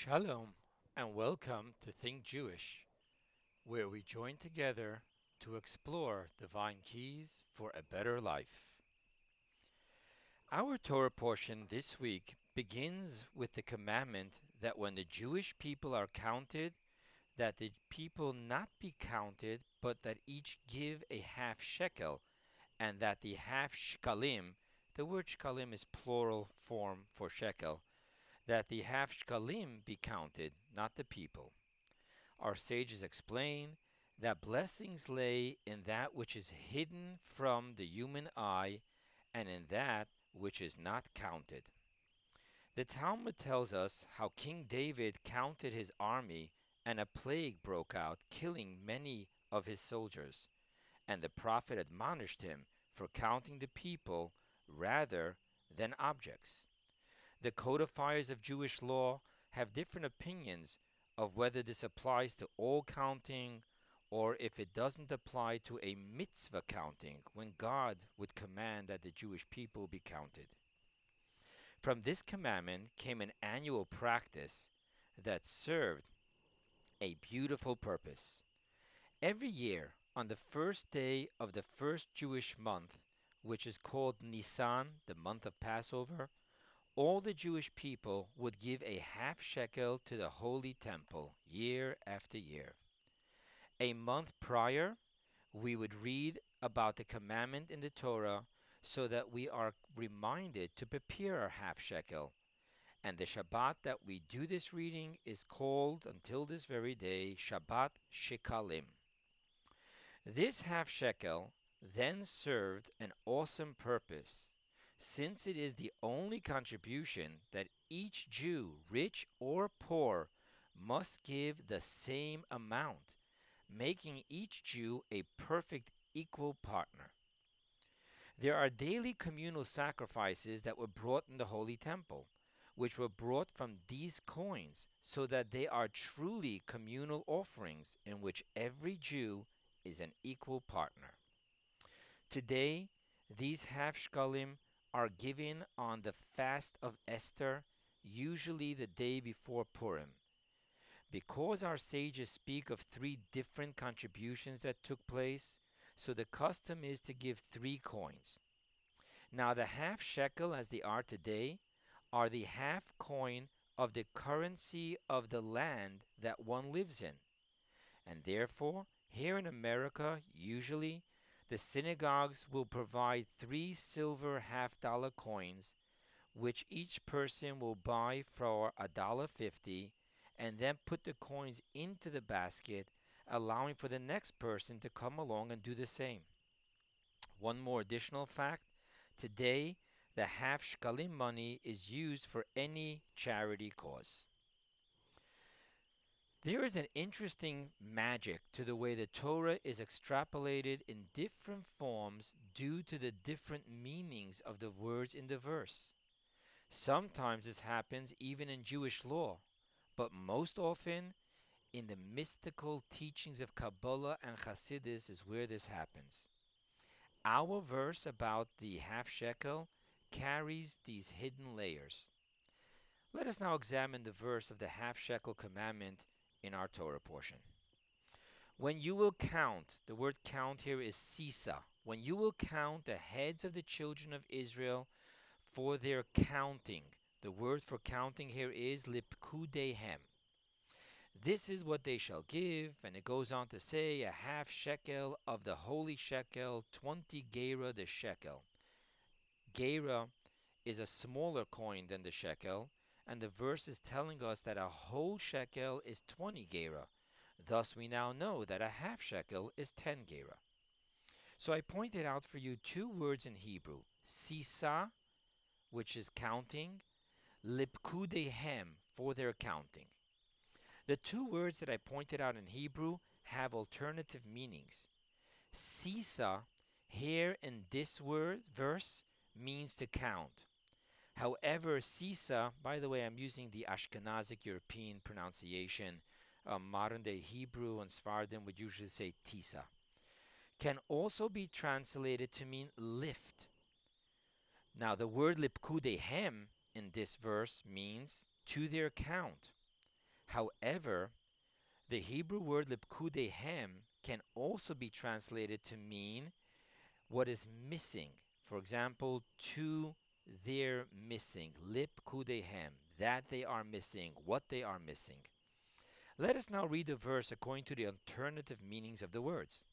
Shalom and welcome to Think Jewish, where we join together to explore divine keys for a better life. Our Torah portion this week begins with the commandment that when the Jewish people are counted, that the people not be counted, but that each give a half shekel, and that the half shkalim, the word shkalim is plural form for shekel, that the half shkalim be counted, not the people. Our sages explain that blessings lay in that which is hidden from the human eye and in that which is not counted. The Talmud tells us how King David counted his army and a plague broke out, killing many of his soldiers. And the prophet admonished him for counting the people rather than objects. The codifiers of Jewish law have different opinions of whether this applies to all counting or if it doesn't apply to a mitzvah counting when God would command that the Jewish people be counted. From this commandment came an annual practice that served a beautiful purpose. Every year, on the first day of the first Jewish month, which is called Nisan, the month of Passover, all the Jewish people would give a half shekel to the holy temple year after year. A month prior, we would read about the commandment in the Torah so that we are reminded to prepare our half shekel. And the Shabbat that we do this reading is called, until this very day, Shabbat Shekalim. This half shekel then served an awesome purpose since it is the only contribution that each Jew, rich or poor, must give the same amount, making each Jew a perfect equal partner. There are daily communal sacrifices that were brought in the Holy Temple, which were brought from these coins, so that they are truly communal offerings in which every Jew is an equal partner. Today, these half shkalim are given on the fast of Esther, usually the day before Purim. Because our sages speak of three different contributions that took place, so the custom is to give three coins. Now, the half shekel, as they are today, are the half coin of the currency of the land that one lives in. And therefore, here in America, usually the synagogues will provide three silver half dollar coins, which each person will buy for a dollar fifty, and then put the coins into the basket, allowing for the next person to come along and do the same. One more additional fact today, the half shkalim money is used for any charity cause. There is an interesting magic to the way the Torah is extrapolated in different forms due to the different meanings of the words in the verse. Sometimes this happens even in Jewish law, but most often in the mystical teachings of Kabbalah and Hasidus is where this happens. Our verse about the half shekel carries these hidden layers. Let us now examine the verse of the half shekel commandment in our Torah portion. When you will count, the word count here is sisa. When you will count the heads of the children of Israel for their counting, the word for counting here is lipkudehem. This is what they shall give, and it goes on to say a half shekel of the holy shekel, twenty gera the shekel. Gera is a smaller coin than the shekel, and the verse is telling us that a whole shekel is 20 gera. Thus, we now know that a half shekel is 10 gera. So I pointed out for you two words in Hebrew sisa, which is counting, lipkudehem, for their counting. The two words that I pointed out in Hebrew have alternative meanings. Sisa, here in this word verse, means to count. However, Sisa, by the way, I'm using the Ashkenazic European pronunciation. Um, modern day Hebrew and Sephardim would usually say Tisa. Can also be translated to mean lift. Now, the word lipkudehem in this verse means to their count. However, the Hebrew word lipkudehem can also be translated to mean what is missing. For example, two they're missing. Lip kudehem, that they are missing, what they are missing. Let us now read the verse according to the alternative meanings of the words.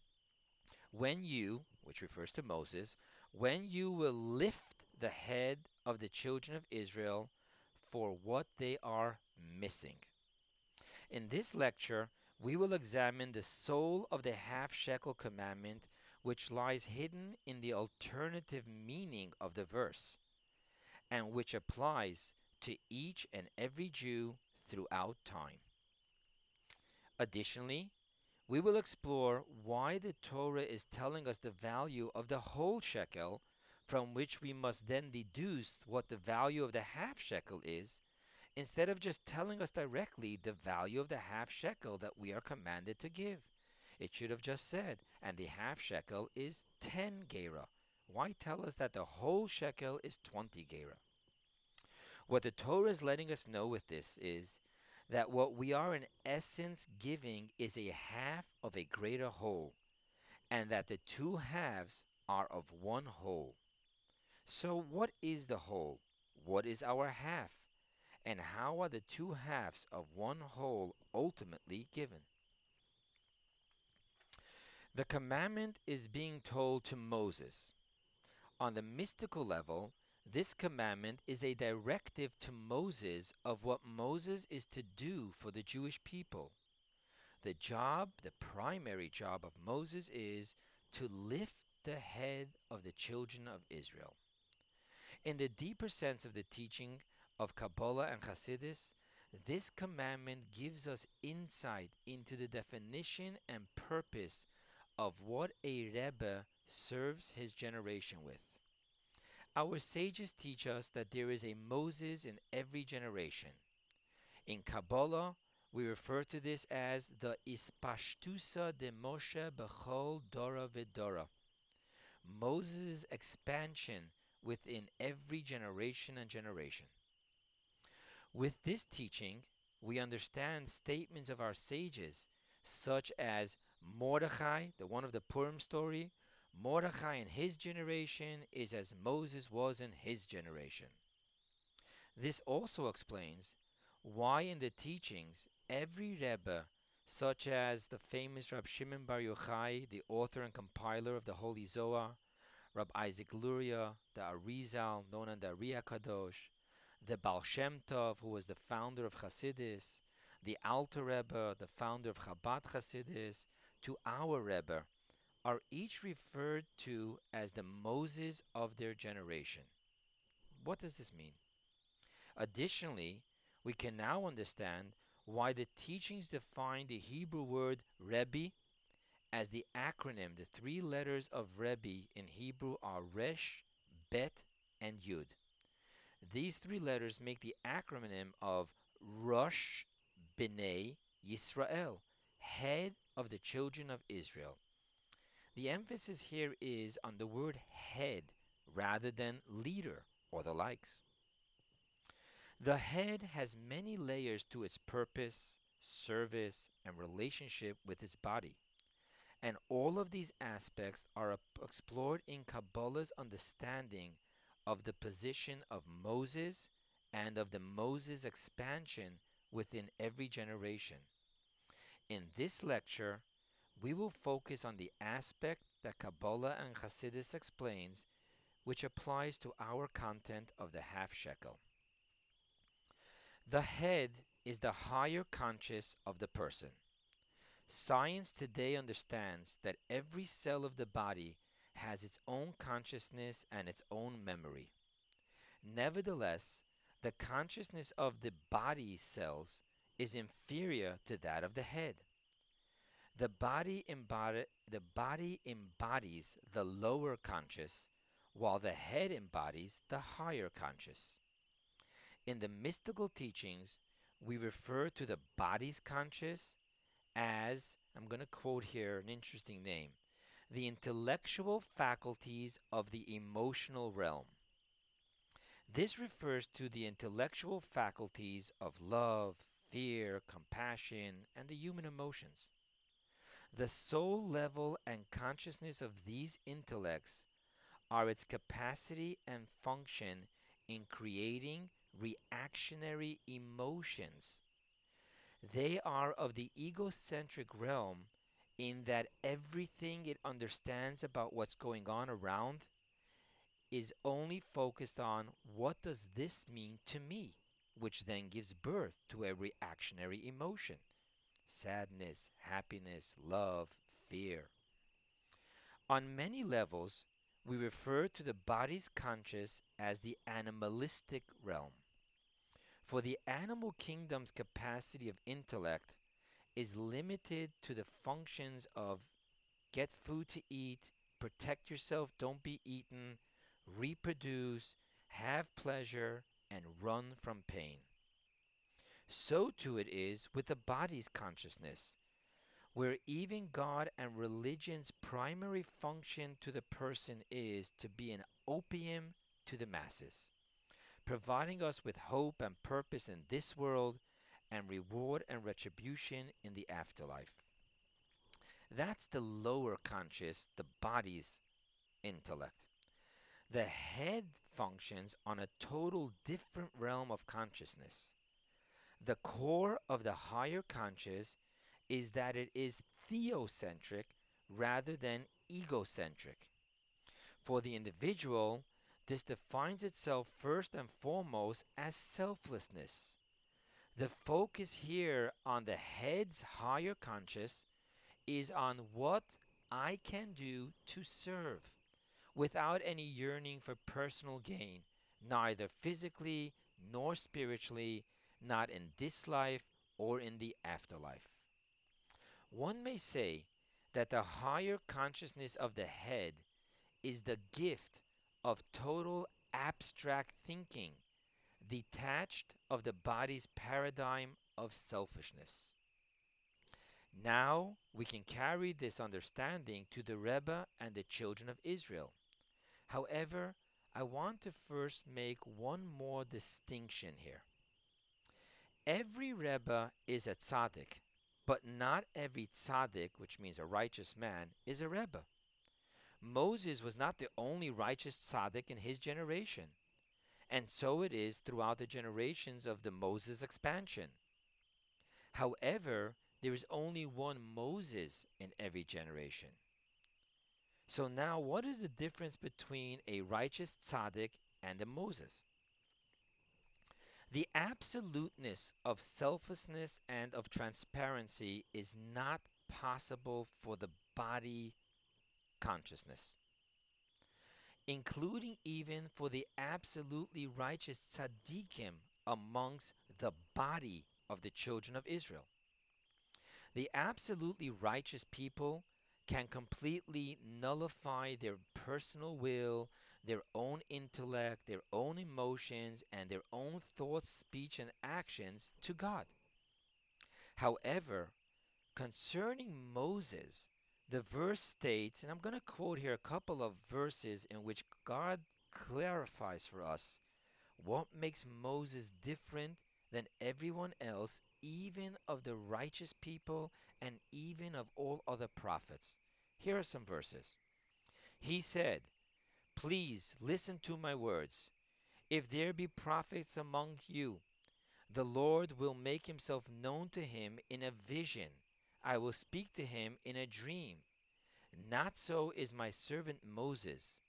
When you, which refers to Moses, when you will lift the head of the children of Israel for what they are missing. In this lecture, we will examine the soul of the half shekel commandment, which lies hidden in the alternative meaning of the verse, and which applies to each and every Jew throughout time. Additionally, we will explore why the Torah is telling us the value of the whole shekel, from which we must then deduce what the value of the half shekel is, instead of just telling us directly the value of the half shekel that we are commanded to give. It should have just said, and the half shekel is 10 gera. Why tell us that the whole shekel is 20 gera? What the Torah is letting us know with this is that what we are in essence giving is a half of a greater whole, and that the two halves are of one whole. So, what is the whole? What is our half? And how are the two halves of one whole ultimately given? The commandment is being told to Moses. On the mystical level, this commandment is a directive to Moses of what Moses is to do for the Jewish people. The job, the primary job of Moses is to lift the head of the children of Israel. In the deeper sense of the teaching of Kabbalah and Hasidus, this commandment gives us insight into the definition and purpose of what a Rebbe serves his generation with. Our sages teach us that there is a Moses in every generation. In Kabbalah, we refer to this as the Ispashtusa de Moshe Bechol Dora Vidora. Moses' expansion within every generation and generation. With this teaching, we understand statements of our sages, such as Mordechai, the one of the Purim story, Mordechai in his generation is as Moses was in his generation. This also explains why in the teachings every Rebbe, such as the famous Rab Shimon Bar Yochai, the author and compiler of the Holy Zohar, Rab Isaac Luria, the Arizal, known as the Ari HaKadosh, the Baal Shem Tov, who was the founder of Hasidus, the Alter Rebbe, the founder of Chabad Hasidus, to our Rebbe, are each referred to as the Moses of their generation. What does this mean? Additionally, we can now understand why the teachings define the Hebrew word Rebbe as the acronym. The three letters of Rebbe in Hebrew are Resh, Bet, and Yud. These three letters make the acronym of Rosh B'nai Yisrael, head of the children of Israel. The emphasis here is on the word head rather than leader or the likes. The head has many layers to its purpose, service, and relationship with its body. And all of these aspects are explored in Kabbalah's understanding of the position of Moses and of the Moses expansion within every generation. In this lecture, we will focus on the aspect that Kabbalah and Hasidus explains, which applies to our content of the half shekel. The head is the higher conscious of the person. Science today understands that every cell of the body has its own consciousness and its own memory. Nevertheless, the consciousness of the body cells is inferior to that of the head. The body, embody, the body embodies the lower conscious, while the head embodies the higher conscious. In the mystical teachings, we refer to the body's conscious as, I'm going to quote here an interesting name, the intellectual faculties of the emotional realm. This refers to the intellectual faculties of love, fear, compassion, and the human emotions. The soul level and consciousness of these intellects are its capacity and function in creating reactionary emotions. They are of the egocentric realm in that everything it understands about what's going on around is only focused on what does this mean to me, which then gives birth to a reactionary emotion sadness, happiness, love, fear. On many levels, we refer to the body's conscious as the animalistic realm. For the animal kingdom's capacity of intellect is limited to the functions of get food to eat, protect yourself, don't be eaten, reproduce, have pleasure, and run from pain. So too it is with the body's consciousness, where even God and religion's primary function to the person is to be an opium to the masses, providing us with hope and purpose in this world and reward and retribution in the afterlife. That's the lower conscious, the body's intellect. The head functions on a total different realm of consciousness. The core of the higher conscious is that it is theocentric rather than egocentric. For the individual, this defines itself first and foremost as selflessness. The focus here on the head's higher conscious is on what I can do to serve without any yearning for personal gain, neither physically nor spiritually, not in this life or in the afterlife. One may say that the higher consciousness of the head is the gift of total abstract thinking, detached of the body's paradigm of selfishness. Now we can carry this understanding to the Rebbe and the children of Israel. However, I want to first make one more distinction here. Every Rebbe is a tzaddik, but not every tzaddik, which means a righteous man, is a Rebbe. Moses was not the only righteous tzaddik in his generation, and so it is throughout the generations of the Moses expansion. However, there is only one Moses in every generation. So now, what is the difference between a righteous tzaddik and a Moses? The absoluteness of selflessness and of transparency is not possible for the body consciousness, including even for the absolutely righteous tzaddikim amongst the body of the children of Israel. The absolutely righteous people can completely nullify their personal will, their own intellect, their own emotions, and their own thoughts, speech, and actions to God. However, concerning Moses, the verse states, and I'm going to quote here a couple of verses in which God clarifies for us what makes Moses different than everyone else, even of the righteous people and even of all other prophets. Here are some verses. He said, Please listen to my words. If there be prophets among you, the Lord will make himself known to him in a vision. I will speak to him in a dream. Not so is my servant Moses.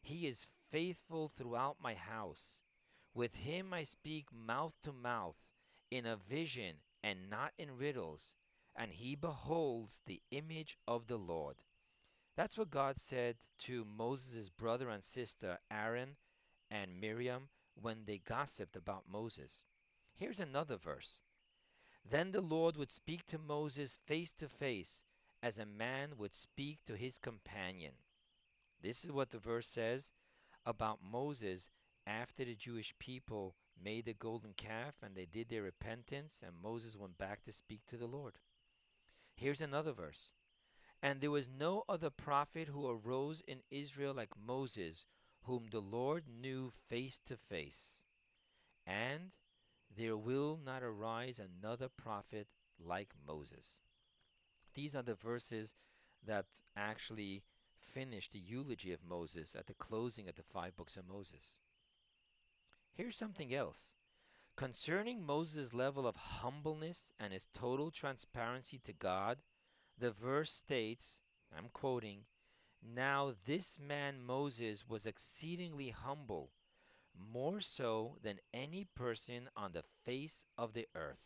He is faithful throughout my house. With him I speak mouth to mouth, in a vision and not in riddles, and he beholds the image of the Lord. That's what God said to Moses' brother and sister Aaron and Miriam when they gossiped about Moses. Here's another verse. Then the Lord would speak to Moses face to face as a man would speak to his companion. This is what the verse says about Moses after the Jewish people made the golden calf and they did their repentance, and Moses went back to speak to the Lord. Here's another verse. And there was no other prophet who arose in Israel like Moses, whom the Lord knew face to face. And there will not arise another prophet like Moses. These are the verses that actually finish the eulogy of Moses at the closing of the five books of Moses. Here's something else. Concerning Moses' level of humbleness and his total transparency to God, the verse states, I'm quoting, Now this man Moses was exceedingly humble, more so than any person on the face of the earth.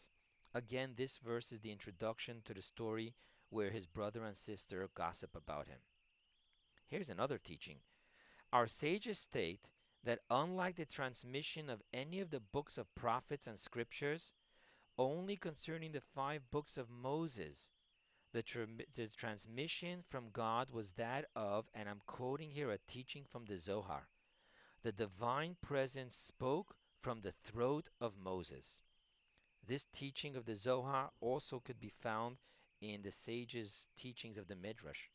Again, this verse is the introduction to the story where his brother and sister gossip about him. Here's another teaching. Our sages state that unlike the transmission of any of the books of prophets and scriptures, only concerning the five books of Moses, the, the transmission from God was that of, and I'm quoting here a teaching from the Zohar, the divine presence spoke from the throat of Moses. This teaching of the Zohar also could be found in the sages' teachings of the Midrash.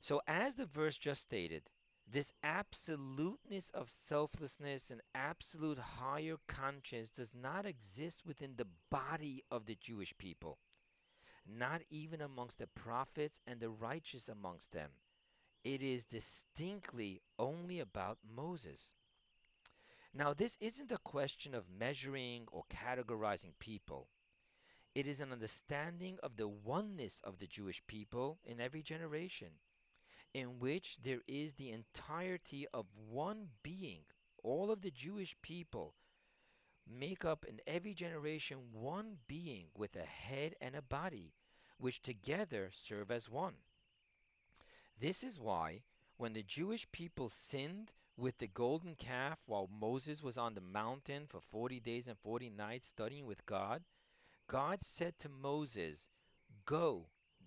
So, as the verse just stated, this absoluteness of selflessness and absolute higher conscience does not exist within the body of the Jewish people, not even amongst the prophets and the righteous amongst them. It is distinctly only about Moses. Now, this isn't a question of measuring or categorizing people. It is an understanding of the oneness of the Jewish people in every generation in which there is the entirety of one being. All of the Jewish people make up in every generation one being with a head and a body, which together serve as one. This is why, when the Jewish people sinned with the golden calf while Moses was on the mountain for 40 days and 40 nights studying with God, God said to Moses, Go,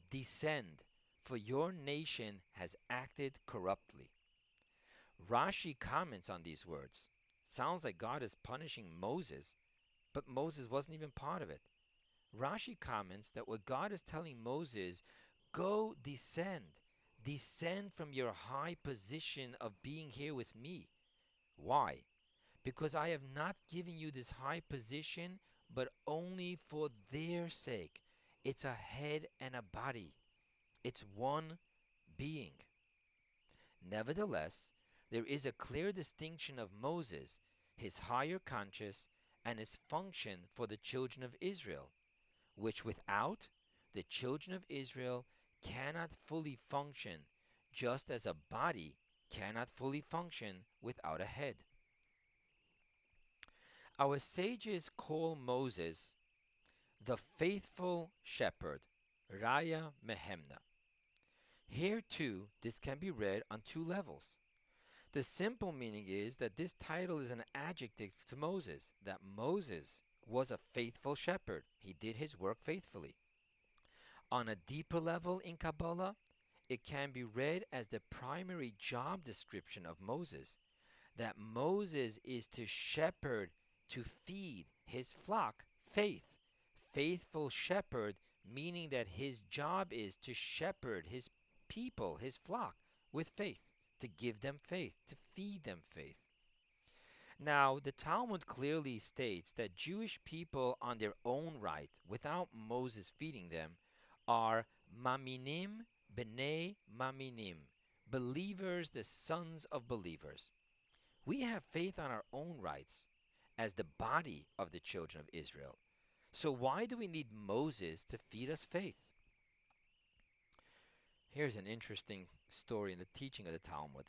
descend, for your nation has acted corruptly. Rashi comments on these words. Sounds like God is punishing Moses, but Moses wasn't even part of it. Rashi comments that what God is telling Moses, go descend, descend from your high position of being here with me. Why? Because I have not given you this high position, but only for their sake. It's a head and a body. It's one being. Nevertheless, there is a clear distinction of Moses, his higher conscious, and his function for the children of Israel, which without the children of Israel cannot fully function, just as a body cannot fully function without a head. Our sages call Moses the faithful shepherd, Raya Mehemna. Here too, this can be read on two levels. The simple meaning is that this title is an adjective to Moses, that Moses was a faithful shepherd. He did his work faithfully. On a deeper level in Kabbalah, it can be read as the primary job description of Moses, that Moses is to shepherd, to feed his flock faith. Faithful shepherd, meaning that his job is to shepherd his people, his flock, with faith, to give them faith, to feed them faith. Now, the Talmud clearly states that Jewish people, on their own right, without Moses feeding them, are maminim b'nei maminim, believers, the sons of believers. We have faith on our own rights as the body of the children of Israel. So, why do we need Moses to feed us faith? Here's an interesting story in the teaching of the Talmud.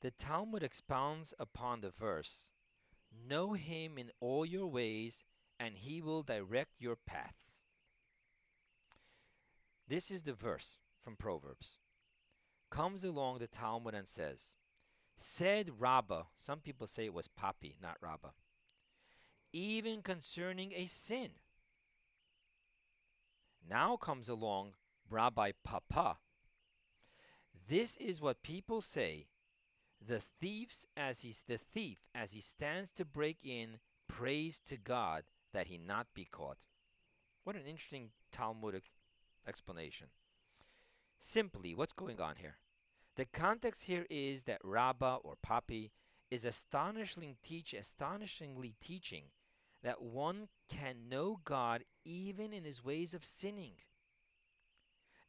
The Talmud expounds upon the verse Know him in all your ways, and he will direct your paths. This is the verse from Proverbs. Comes along the Talmud and says, Said Rabbah, some people say it was Papi, not Rabbah, even concerning a sin. Now comes along Rabbi Papa this is what people say. The thieves as he the thief as he stands to break in prays to God that he not be caught. What an interesting Talmudic explanation. Simply, what's going on here? The context here is that Rabbah or Papi is astonishingly, teach, astonishingly teaching that one can know God even in his ways of sinning.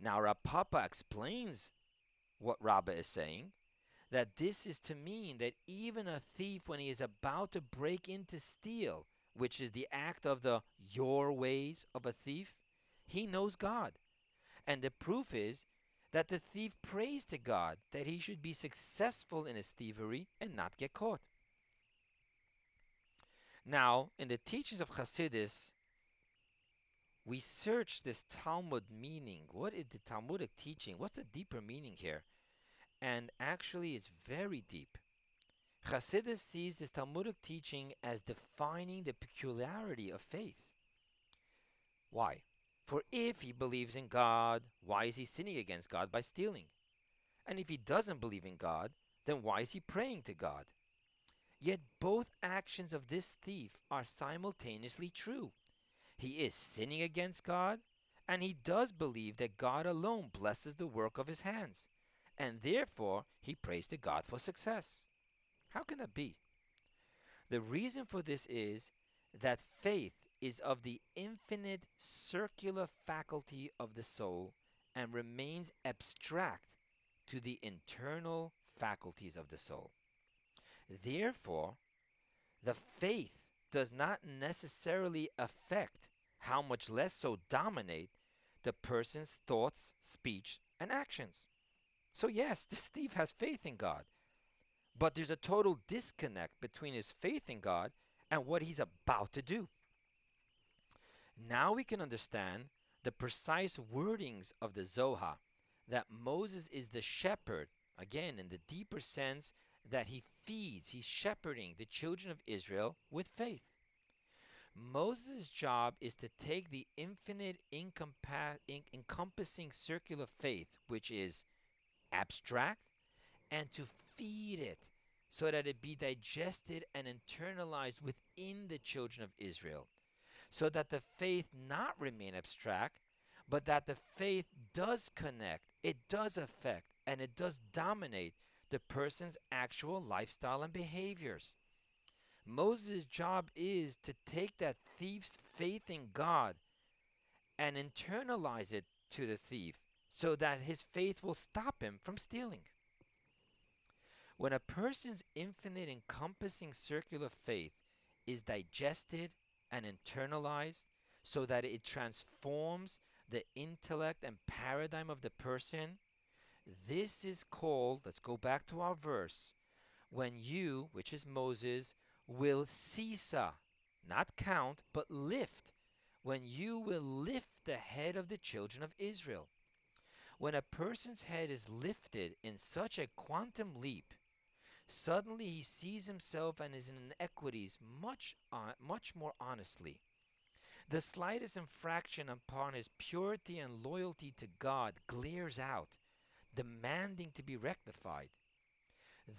Now, Rav Papa explains what Rabbah is saying that this is to mean that even a thief, when he is about to break into steal, which is the act of the your ways of a thief, he knows God. And the proof is that the thief prays to God that he should be successful in his thievery and not get caught. Now, in the teachings of Hasidus, we search this Talmud meaning. What is the Talmudic teaching? What's the deeper meaning here? And actually, it's very deep. Hasidus sees this Talmudic teaching as defining the peculiarity of faith. Why? For if he believes in God, why is he sinning against God by stealing? And if he doesn't believe in God, then why is he praying to God? Yet both actions of this thief are simultaneously true. He is sinning against God, and he does believe that God alone blesses the work of his hands, and therefore he prays to God for success. How can that be? The reason for this is that faith is of the infinite circular faculty of the soul and remains abstract to the internal faculties of the soul. Therefore, the faith does not necessarily affect, how much less so dominate, the person's thoughts, speech, and actions. So, yes, this thief has faith in God, but there's a total disconnect between his faith in God and what he's about to do. Now we can understand the precise wordings of the Zohar that Moses is the shepherd, again, in the deeper sense that he feeds, he's shepherding the children of Israel with faith. Moses' job is to take the infinite, encompa- encompassing circular faith, which is abstract, and to feed it so that it be digested and internalized within the children of Israel so that the faith not remain abstract, but that the faith does connect, it does affect, and it does dominate the person's actual lifestyle and behaviors. Moses' job is to take that thief's faith in God and internalize it to the thief so that his faith will stop him from stealing. When a person's infinite encompassing circular faith is digested and internalized so that it transforms the intellect and paradigm of the person. This is called, let's go back to our verse, when you, which is Moses, will sisa, not count, but lift, when you will lift the head of the children of Israel. When a person's head is lifted in such a quantum leap, Suddenly he sees himself and his inequities much, uh, much more honestly. The slightest infraction upon his purity and loyalty to God glares out, demanding to be rectified.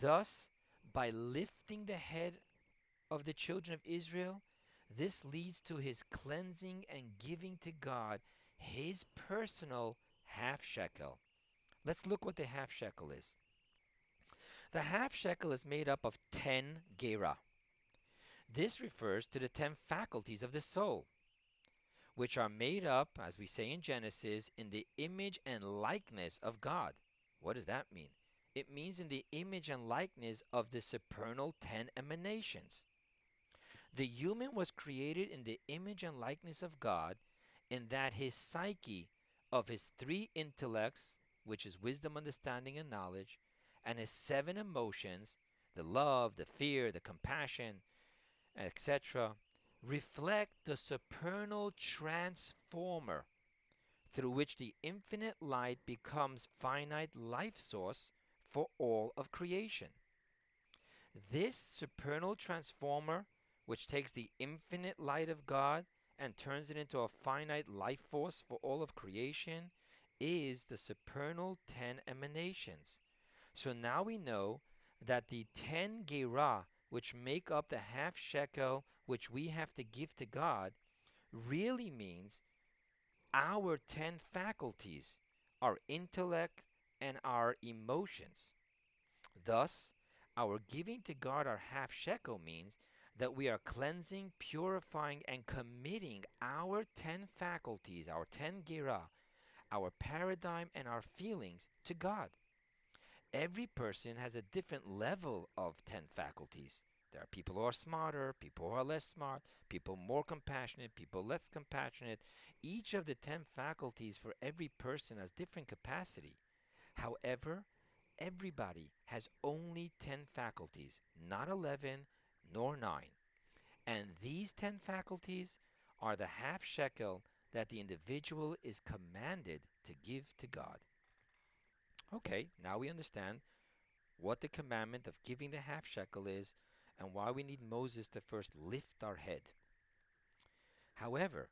Thus, by lifting the head of the children of Israel, this leads to his cleansing and giving to God his personal half shekel. Let's look what the half shekel is. The half shekel is made up of 10 gera. This refers to the 10 faculties of the soul, which are made up, as we say in Genesis, in the image and likeness of God. What does that mean? It means in the image and likeness of the supernal 10 emanations. The human was created in the image and likeness of God, in that his psyche of his three intellects, which is wisdom, understanding, and knowledge, and his seven emotions the love, the fear, the compassion, etc. reflect the supernal transformer through which the infinite light becomes finite life source for all of creation. This supernal transformer, which takes the infinite light of God and turns it into a finite life force for all of creation, is the supernal ten emanations so now we know that the 10 gerah, which make up the half shekel which we have to give to God, really means our 10 faculties, our intellect, and our emotions. Thus, our giving to God our half shekel means that we are cleansing, purifying, and committing our ten faculties, our ten gira, our paradigm, and our feelings to God. Every person has a different level of ten faculties. There are people who are smarter, people who are less smart, people more compassionate, people less compassionate. Each of the ten faculties for every person has different capacity. However, everybody has only ten faculties, not 11 nor 9. And these ten faculties are the half shekel that the individual is commanded to give to God. Okay, now we understand what the commandment of giving the half shekel is and why we need Moses to first lift our head. However,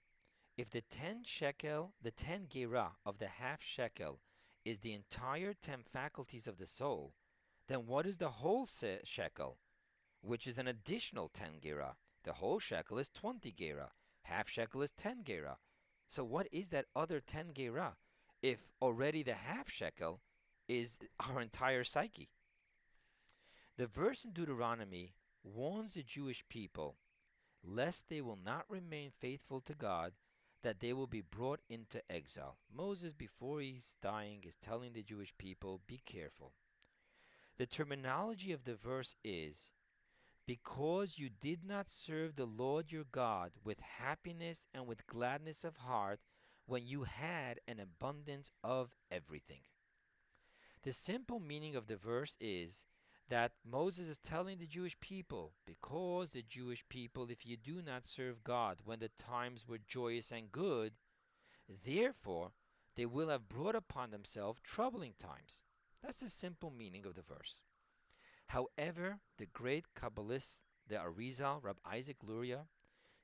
if the 10 shekel, the 10 gerah of the half shekel is the entire 10 faculties of the soul, then what is the whole shekel, which is an additional 10 gerah? The whole shekel is 20 gerah. Half shekel is 10 gerah. So what is that other 10 gerah if already the half shekel is our entire psyche? The verse in Deuteronomy warns the Jewish people lest they will not remain faithful to God, that they will be brought into exile. Moses, before he's dying, is telling the Jewish people, be careful. The terminology of the verse is because you did not serve the Lord your God with happiness and with gladness of heart when you had an abundance of everything. The simple meaning of the verse is that Moses is telling the Jewish people, because the Jewish people, if you do not serve God when the times were joyous and good, therefore they will have brought upon themselves troubling times. That's the simple meaning of the verse. However, the great Kabbalist, the Arizal, Rab Isaac Luria,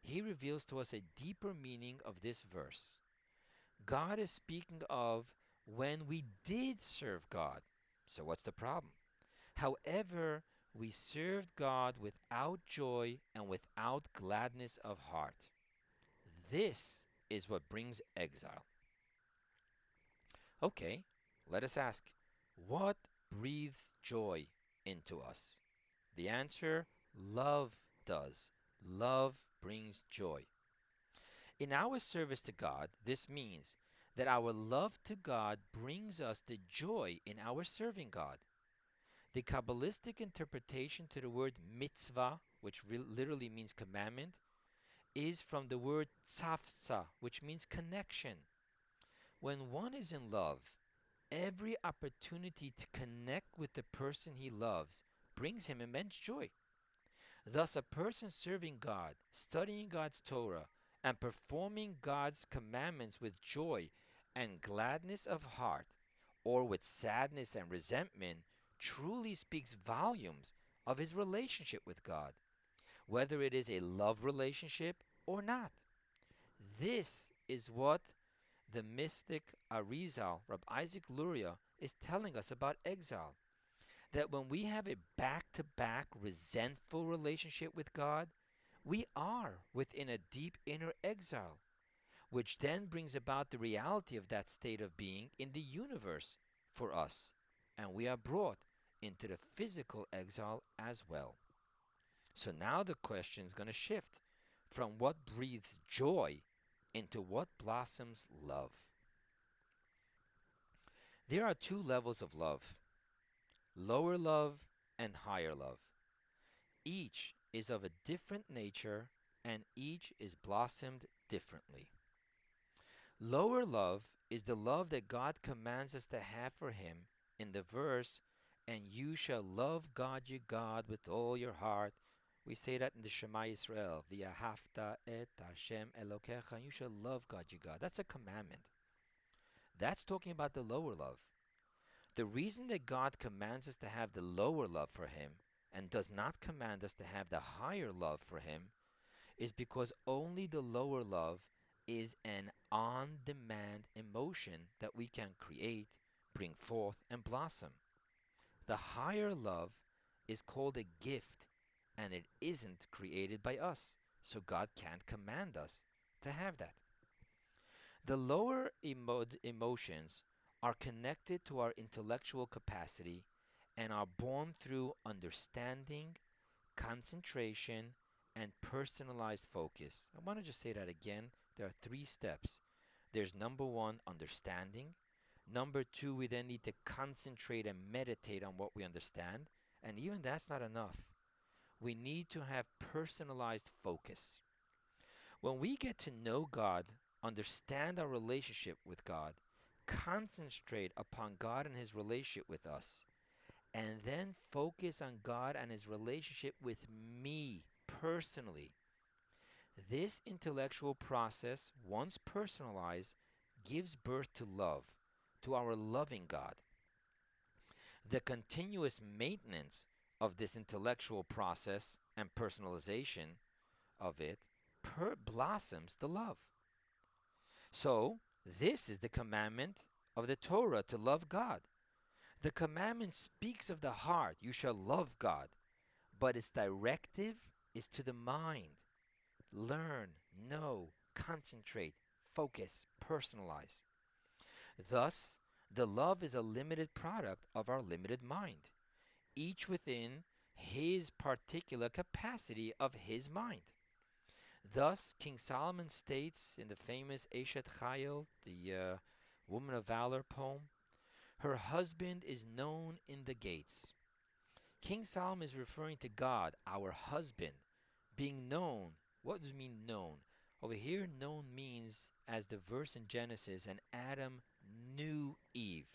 he reveals to us a deeper meaning of this verse. God is speaking of when we did serve God. So, what's the problem? However, we served God without joy and without gladness of heart. This is what brings exile. Okay, let us ask what breathes joy into us? The answer love does. Love brings joy. In our service to God, this means that our love to God brings us the joy in our serving God. The Kabbalistic interpretation to the word mitzvah, which re- literally means commandment, is from the word tzavta, which means connection. When one is in love, every opportunity to connect with the person he loves brings him immense joy. Thus, a person serving God, studying God's Torah, and performing God's commandments with joy and gladness of heart, or with sadness and resentment, truly speaks volumes of his relationship with God, whether it is a love relationship or not. This is what the mystic Arizal, Rabbi Isaac Luria, is telling us about exile. That when we have a back to back resentful relationship with God, we are within a deep inner exile, which then brings about the reality of that state of being in the universe for us, and we are brought into the physical exile as well. So now the question is going to shift from what breathes joy into what blossoms love. There are two levels of love lower love and higher love. Each is of a different nature and each is blossomed differently. Lower love is the love that God commands us to have for Him in the verse, and you shall love God your God with all your heart, we say that in the Shema Israel, V'yahavta et Hashem Elokecha, and you shall love God your God. That's a commandment. That's talking about the lower love. The reason that God commands us to have the lower love for Him and does not command us to have the higher love for Him is because only the lower love is an on demand emotion that we can create, bring forth, and blossom. The higher love is called a gift and it isn't created by us. So God can't command us to have that. The lower emo- emotions are connected to our intellectual capacity and are born through understanding, concentration, and personalized focus. I want to just say that again. There are three steps. There's number one, understanding. Number two, we then need to concentrate and meditate on what we understand. And even that's not enough. We need to have personalized focus. When we get to know God, understand our relationship with God, concentrate upon God and His relationship with us, and then focus on God and His relationship with me personally. This intellectual process, once personalized, gives birth to love, to our loving God. The continuous maintenance of this intellectual process and personalization of it per- blossoms the love. So, this is the commandment of the Torah to love God. The commandment speaks of the heart, you shall love God, but its directive is to the mind. Learn, know, concentrate, focus, personalize. Thus, the love is a limited product of our limited mind, each within his particular capacity of his mind. Thus, King Solomon states in the famous Eshet Chayil, the uh, Woman of Valor poem, her husband is known in the gates. King Solomon is referring to God, our husband, being known. What does mean known? Over here, known means, as the verse in Genesis, and Adam knew Eve.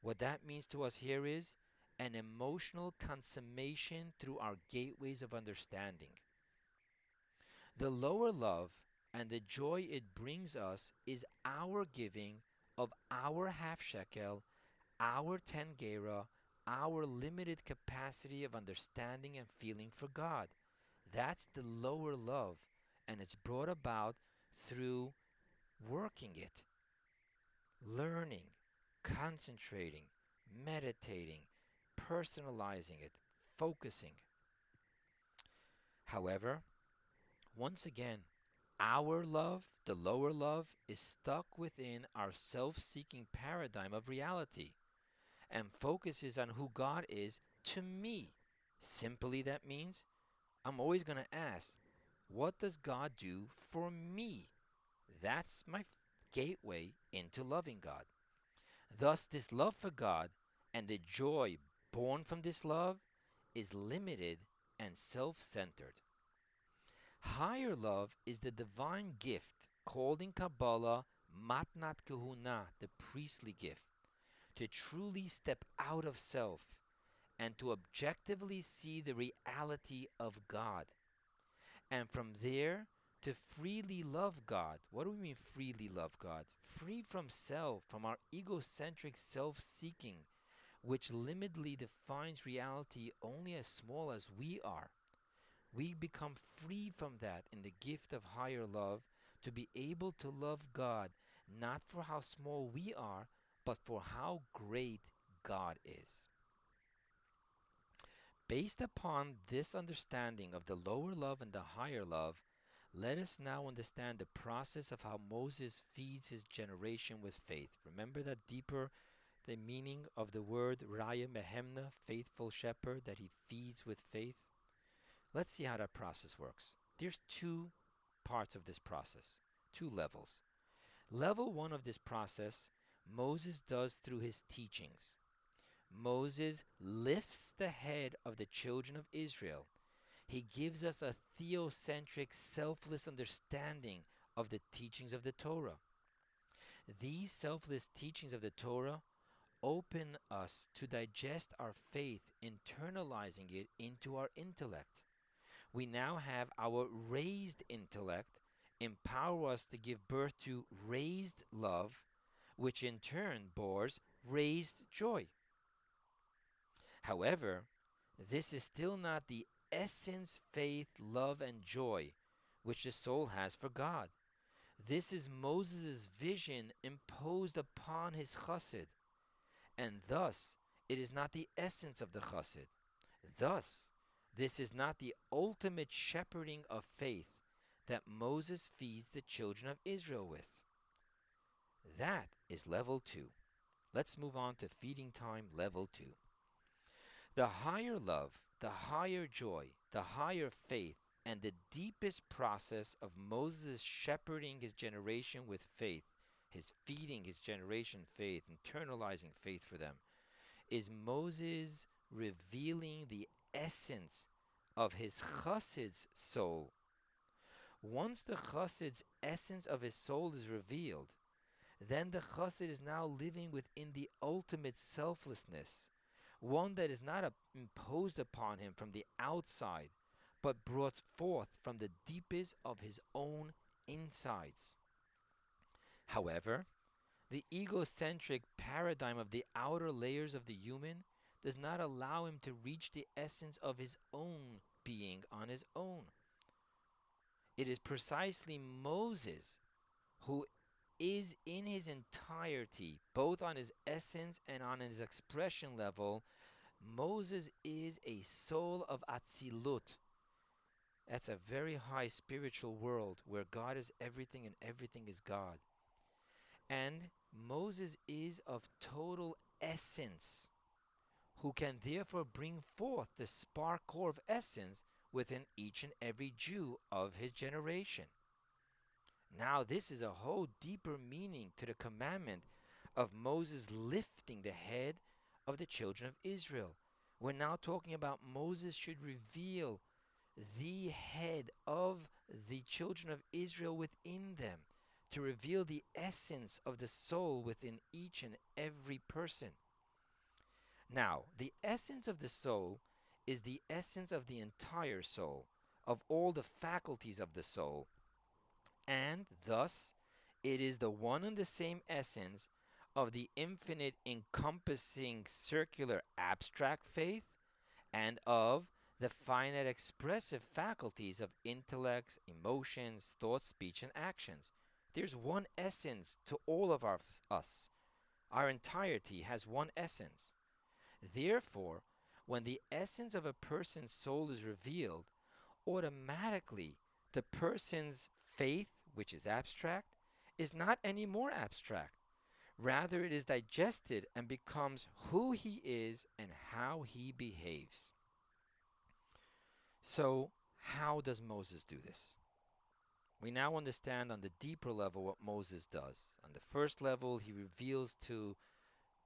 What that means to us here is an emotional consummation through our gateways of understanding. The lower love and the joy it brings us is our giving of our half shekel, our ten gera, our limited capacity of understanding and feeling for God. That's the lower love, and it's brought about through working it, learning, concentrating, meditating, personalizing it, focusing. However, once again, our love, the lower love, is stuck within our self seeking paradigm of reality and focuses on who God is to me. Simply, that means I'm always going to ask, what does God do for me? That's my gateway into loving God. Thus, this love for God and the joy born from this love is limited and self centered. Higher love is the divine gift called in Kabbalah Matnat Kehuna, the priestly gift, to truly step out of self and to objectively see the reality of God. And from there, to freely love God. What do we mean, freely love God? Free from self, from our egocentric self seeking, which limitedly defines reality only as small as we are. We become free from that in the gift of higher love to be able to love God not for how small we are, but for how great God is. Based upon this understanding of the lower love and the higher love, let us now understand the process of how Moses feeds his generation with faith. Remember that deeper the meaning of the word Raya Mehemna, faithful shepherd, that he feeds with faith? Let's see how that process works. There's two parts of this process, two levels. Level one of this process, Moses does through his teachings. Moses lifts the head of the children of Israel. He gives us a theocentric, selfless understanding of the teachings of the Torah. These selfless teachings of the Torah open us to digest our faith, internalizing it into our intellect we now have our raised intellect empower us to give birth to raised love, which in turn bores raised joy. However, this is still not the essence, faith, love, and joy which the soul has for God. This is Moses' vision imposed upon his chassid, and thus it is not the essence of the chassid. Thus, this is not the ultimate shepherding of faith that Moses feeds the children of Israel with. That is level two. Let's move on to feeding time level two. The higher love, the higher joy, the higher faith, and the deepest process of Moses shepherding his generation with faith, his feeding his generation faith, internalizing faith for them, is Moses revealing the essence of his chassid's soul. Once the chassid's essence of his soul is revealed, then the chassid is now living within the ultimate selflessness, one that is not imposed upon him from the outside, but brought forth from the deepest of his own insides. However, the egocentric paradigm of the outer layers of the human does not allow him to reach the essence of his own being on his own. It is precisely Moses who is in his entirety, both on his essence and on his expression level, Moses is a soul of Atzilut. That's a very high spiritual world where God is everything and everything is God. And Moses is of total essence, who can therefore bring forth the spark core of essence within each and every Jew of his generation. Now, this is a whole deeper meaning to the commandment of Moses lifting the head of the children of Israel. We're now talking about Moses should reveal the head of the children of Israel within them, to reveal the essence of the soul within each and every person. Now, the essence of the soul is the essence of the entire soul, of all the faculties of the soul, and thus it is the one and the same essence of the infinite encompassing circular abstract faith and of the finite expressive faculties of intellects, emotions, thoughts, speech, and actions. There's one essence to all of our, us. Our entirety has one essence. Therefore, when the essence of a person's soul is revealed, automatically the person's faith, which is abstract, is not any more abstract. Rather, it is digested and becomes who he is and how he behaves. So, how does Moses do this? We now understand on the deeper level what Moses does. On the first level, he reveals to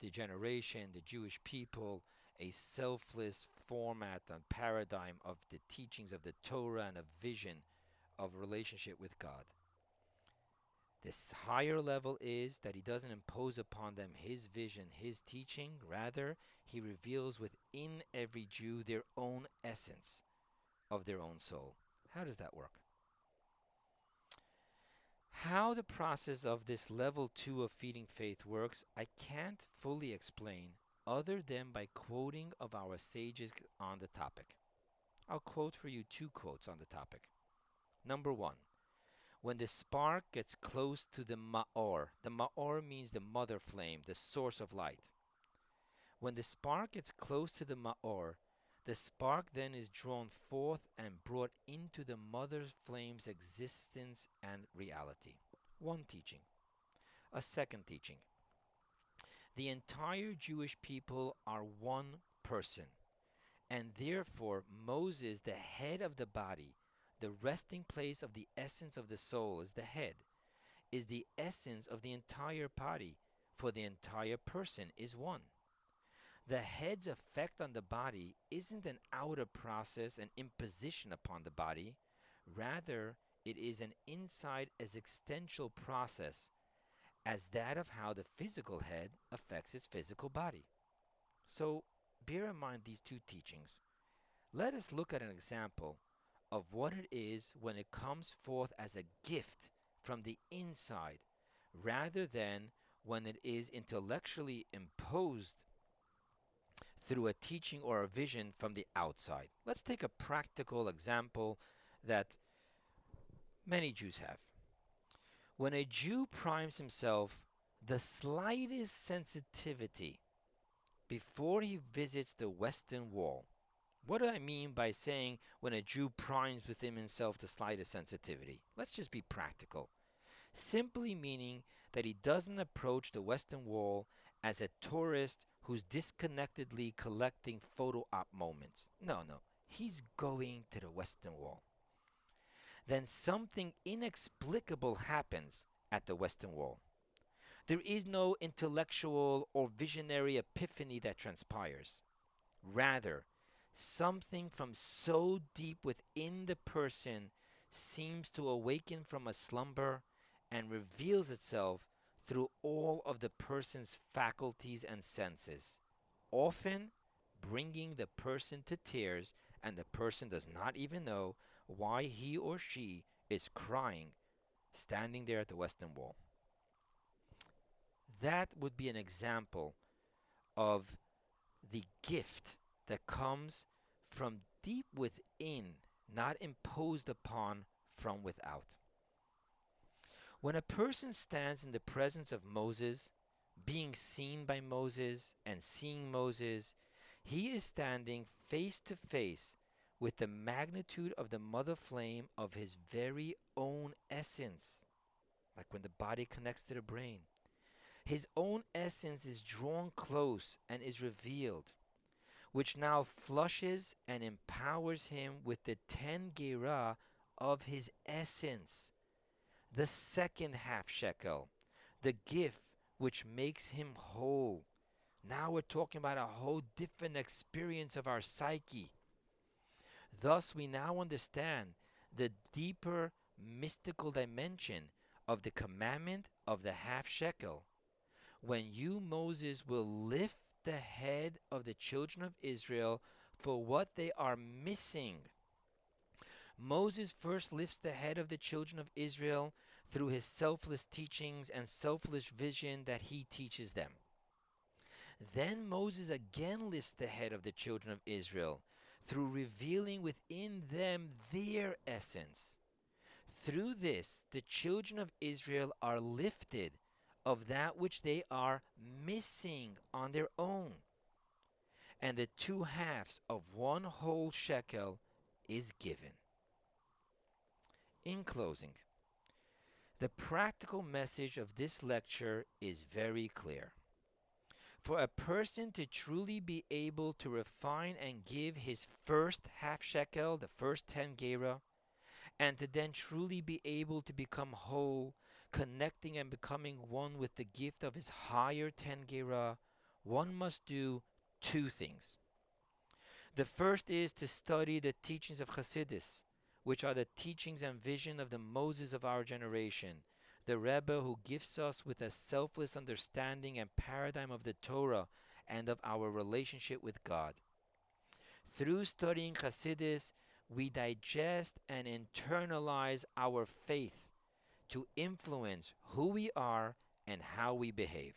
the generation, the Jewish people, a selfless format and paradigm of the teachings of the Torah and a vision of relationship with God. This higher level is that he doesn't impose upon them his vision, his teaching. Rather, he reveals within every Jew their own essence of their own soul. How does that work? How the process of this level two of feeding faith works, I can't fully explain other than by quoting of our sages on the topic. I'll quote for you two quotes on the topic. Number one, when the spark gets close to the ma'or, the ma'or means the mother flame, the source of light. When the spark gets close to the ma'or, the spark then is drawn forth and brought into the mother flame's existence and reality. One teaching. A second teaching. The entire Jewish people are one person, and therefore Moses, the head of the body, the resting place of the essence of the soul is the head, is the essence of the entire body, for the entire person is one. The head's effect on the body isn't an outer process, an imposition upon the body. Rather, it is an inside existential process, as that of how the physical head affects its physical body. So, bear in mind these two teachings. Let us look at an example of what it is when it comes forth as a gift from the inside rather than when it is intellectually imposed through a teaching or a vision from the outside. Let's take a practical example that many Jews have. When a Jew primes himself the slightest sensitivity before he visits the Western Wall, what do I mean by saying when a Jew primes within himself the slightest sensitivity? Let's just be practical. Simply meaning that he doesn't approach the Western Wall as a tourist who's disconnectedly collecting photo op moments. No, no. He's going to the Western Wall. then something inexplicable happens at the Western Wall. There is no intellectual or visionary epiphany that transpires. Rather, something from so deep within the person seems to awaken from a slumber and reveals itself through all of the person's faculties and senses, often bringing the person to tears, and the person does not even know why he or she is crying standing there at the Western Wall. That would be an example of the gift that comes from deep within, not imposed upon from without. When a person stands in the presence of Moses, being seen by Moses and seeing Moses, he is standing face to face with the magnitude of the mother flame of his very own essence, like when the body connects to the brain. His own essence is drawn close and is revealed, which now flushes and empowers him with the ten gerah of his essence, the second half shekel, the gift which makes him whole. Now we're talking about a whole different experience of our psyche. Thus, we now understand the deeper mystical dimension of the commandment of the half shekel. When you, Moses, will lift the head of the children of Israel for what they are missing. Moses first lifts the head of the children of Israel through his selfless teachings and selfless vision that he teaches them. Then Moses again lifts the head of the children of Israel through revealing within them their essence. Through this, the children of Israel are lifted of that which they are missing on their own. And the two halves of one whole shekel is given. In closing, the practical message of this lecture is very clear. For a person to truly be able to refine and give his first half shekel, the first ten gerah, and to then truly be able to become whole, connecting and becoming one with the gift of his higher ten gerah, one must do two things. The first is to study the teachings of Chassidus, which are the teachings and vision of the Moses of our generation, the Rebbe who gifts us with a selfless understanding and paradigm of the Torah and of our relationship with God. Through studying Chassidus, we digest and internalize our faith to influence who we are and how we behave.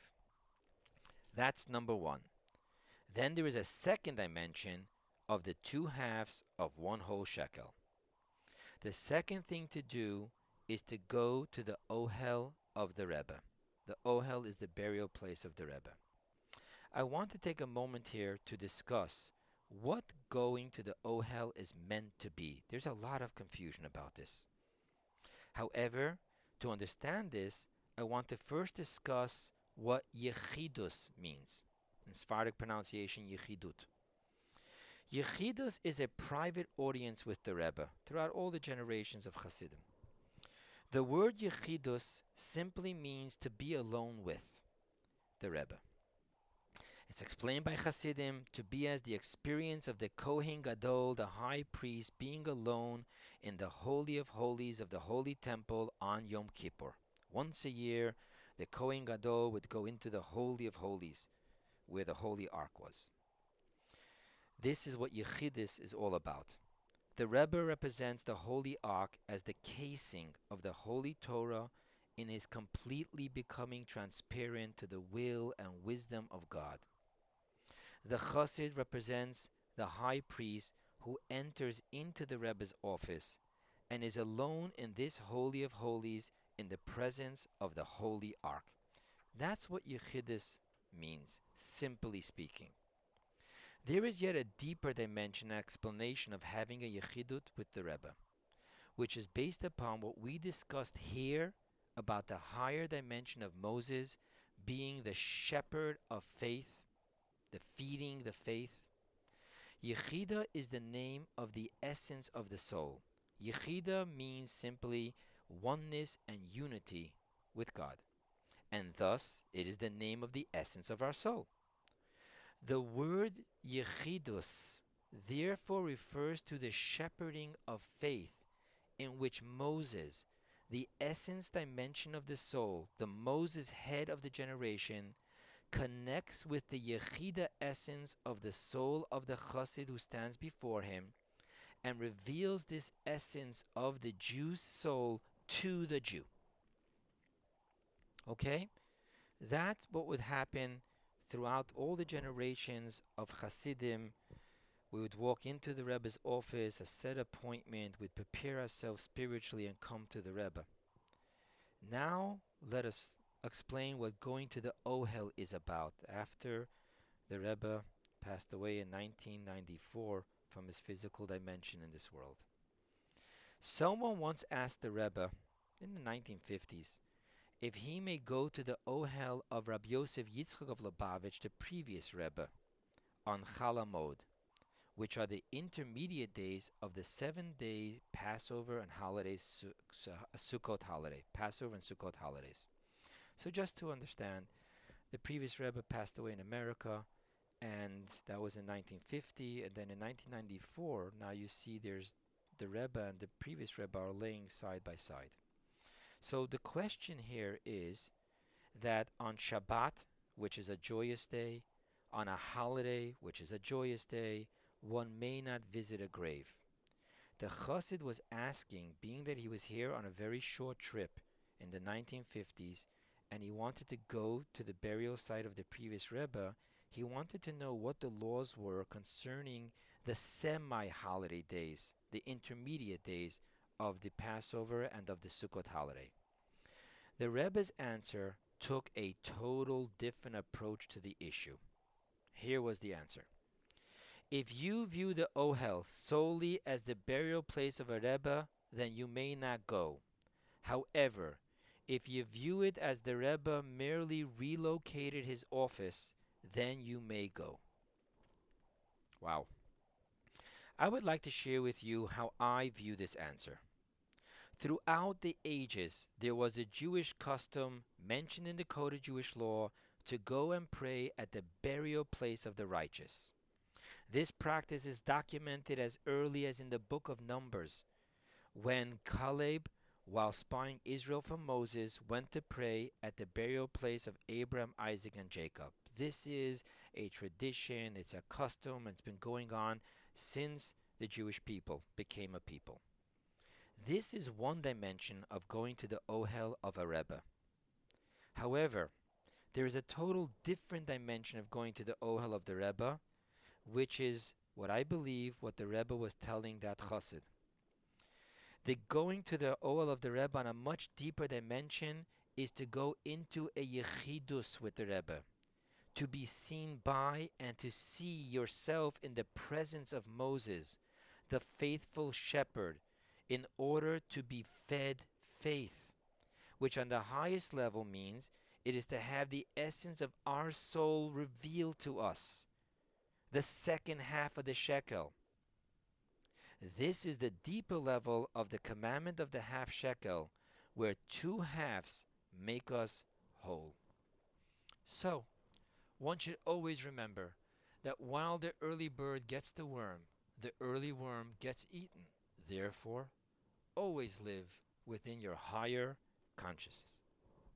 That's number one. Then there is a second dimension of the two halves of one whole shekel. The second thing to do is to go to the Ohel of the Rebbe. The Ohel is the burial place of the Rebbe. I want to take a moment here to discuss what going to the Ohel is meant to be. There's a lot of confusion about this. However, to understand this, I want to first discuss what Yechidus means. In Sephardic pronunciation, Yechidut. Yechidus is a private audience with the Rebbe throughout all the generations of Hasidim. The word Yechidus simply means to be alone with the Rebbe. It's explained by Hasidim to be as the experience of the Kohen Gadol, the high priest, being alone in the Holy of Holies of the Holy Temple on Yom Kippur. Once a year, the Kohen Gadol would go into the Holy of Holies, where the Holy Ark was. This is what Yechidus is all about. The Rebbe represents the Holy Ark as the casing of the Holy Torah in his completely becoming transparent to the will and wisdom of God. The Chassid represents the high priest who enters into the Rebbe's office and is alone in this Holy of Holies in the presence of the Holy Ark. That's what Yechidus means, simply speaking. There is yet a deeper dimension explanation of having a yechidut with the Rebbe, which is based upon what we discussed here about the higher dimension of Moses being the shepherd of faith, feeding the faith. Yechida is the name of the essence of the soul. Yechida means simply oneness and unity with God, and thus it is the name of the essence of our soul. The word Yechidus therefore refers to the shepherding of faith in which Moses, the essence dimension of the soul, the Moses head of the generation, connects with the Yechida essence of the soul of the Chassid who stands before him and reveals this essence of the Jew's soul to the Jew. Okay? That's what would happen throughout all the generations of Hasidim. We would walk into the Rebbe's office, a set appointment, we'd prepare ourselves spiritually and come to the Rebbe. Now, let us explain what going to the Ohel is about after the Rebbe passed away in 1994 from his physical dimension in this world. Someone once asked the Rebbe in the 1950s if he may go to the Ohel of Rabbi Yosef Yitzchak of Lubavitch, the previous Rebbe, on Chol Hamoed, which are the intermediate days of the seven day Passover and holidays, Su- Su- Sukkot holiday, Passover and Sukkot holidays. So just to understand, the previous Rebbe passed away in America, and that was in 1950. And then in 1994, now you see there's the Rebbe and the previous Rebbe are laying side by side. So the question here is that on Shabbat, which is a joyous day, on a holiday, which is a joyous day, one may not visit a grave. The Chassid was asking, being that he was here on a very short trip in the 1950s, and he wanted to go to the burial site of the previous Rebbe, he wanted to know what the laws were concerning the semi holiday days, the intermediate days of the Passover and of the Sukkot holiday. The Rebbe's answer took a total different approach to the issue. Here was the answer. If you view the Ohel solely as the burial place of a Rebbe, then you may not go. However, if you view it as the Rebbe merely relocated his office, then you may go. Wow. I would like to share with you how I view this answer. Throughout the ages, there was a Jewish custom mentioned in the Code of Jewish Law to go and pray at the burial place of the righteous. This practice is documented as early as in the book of Numbers, when Caleb, while spying Israel from Moses, went to pray at the burial place of Abraham, Isaac, and Jacob. This is a tradition, it's a custom, it's been going on since the Jewish people became a people. This is one dimension of going to the Ohel of a Rebbe. However, there is a total different dimension of going to the Ohel of the Rebbe, which is what I believe what the Rebbe was telling that chassid. The going to the Ohel of the Rebbe on a much deeper dimension is to go into a yechidus with the Rebbe to be seen by and to see yourself in the presence of Moses, the faithful shepherd, in order to be fed faith, which on the highest level means it is to have the essence of our soul revealed to us, the second half of the shekel. This is the deeper level of the commandment of the half shekel, where two halves make us whole. So, one should always remember that while the early bird gets the worm, the early worm gets eaten. Therefore, always live within your higher consciousness.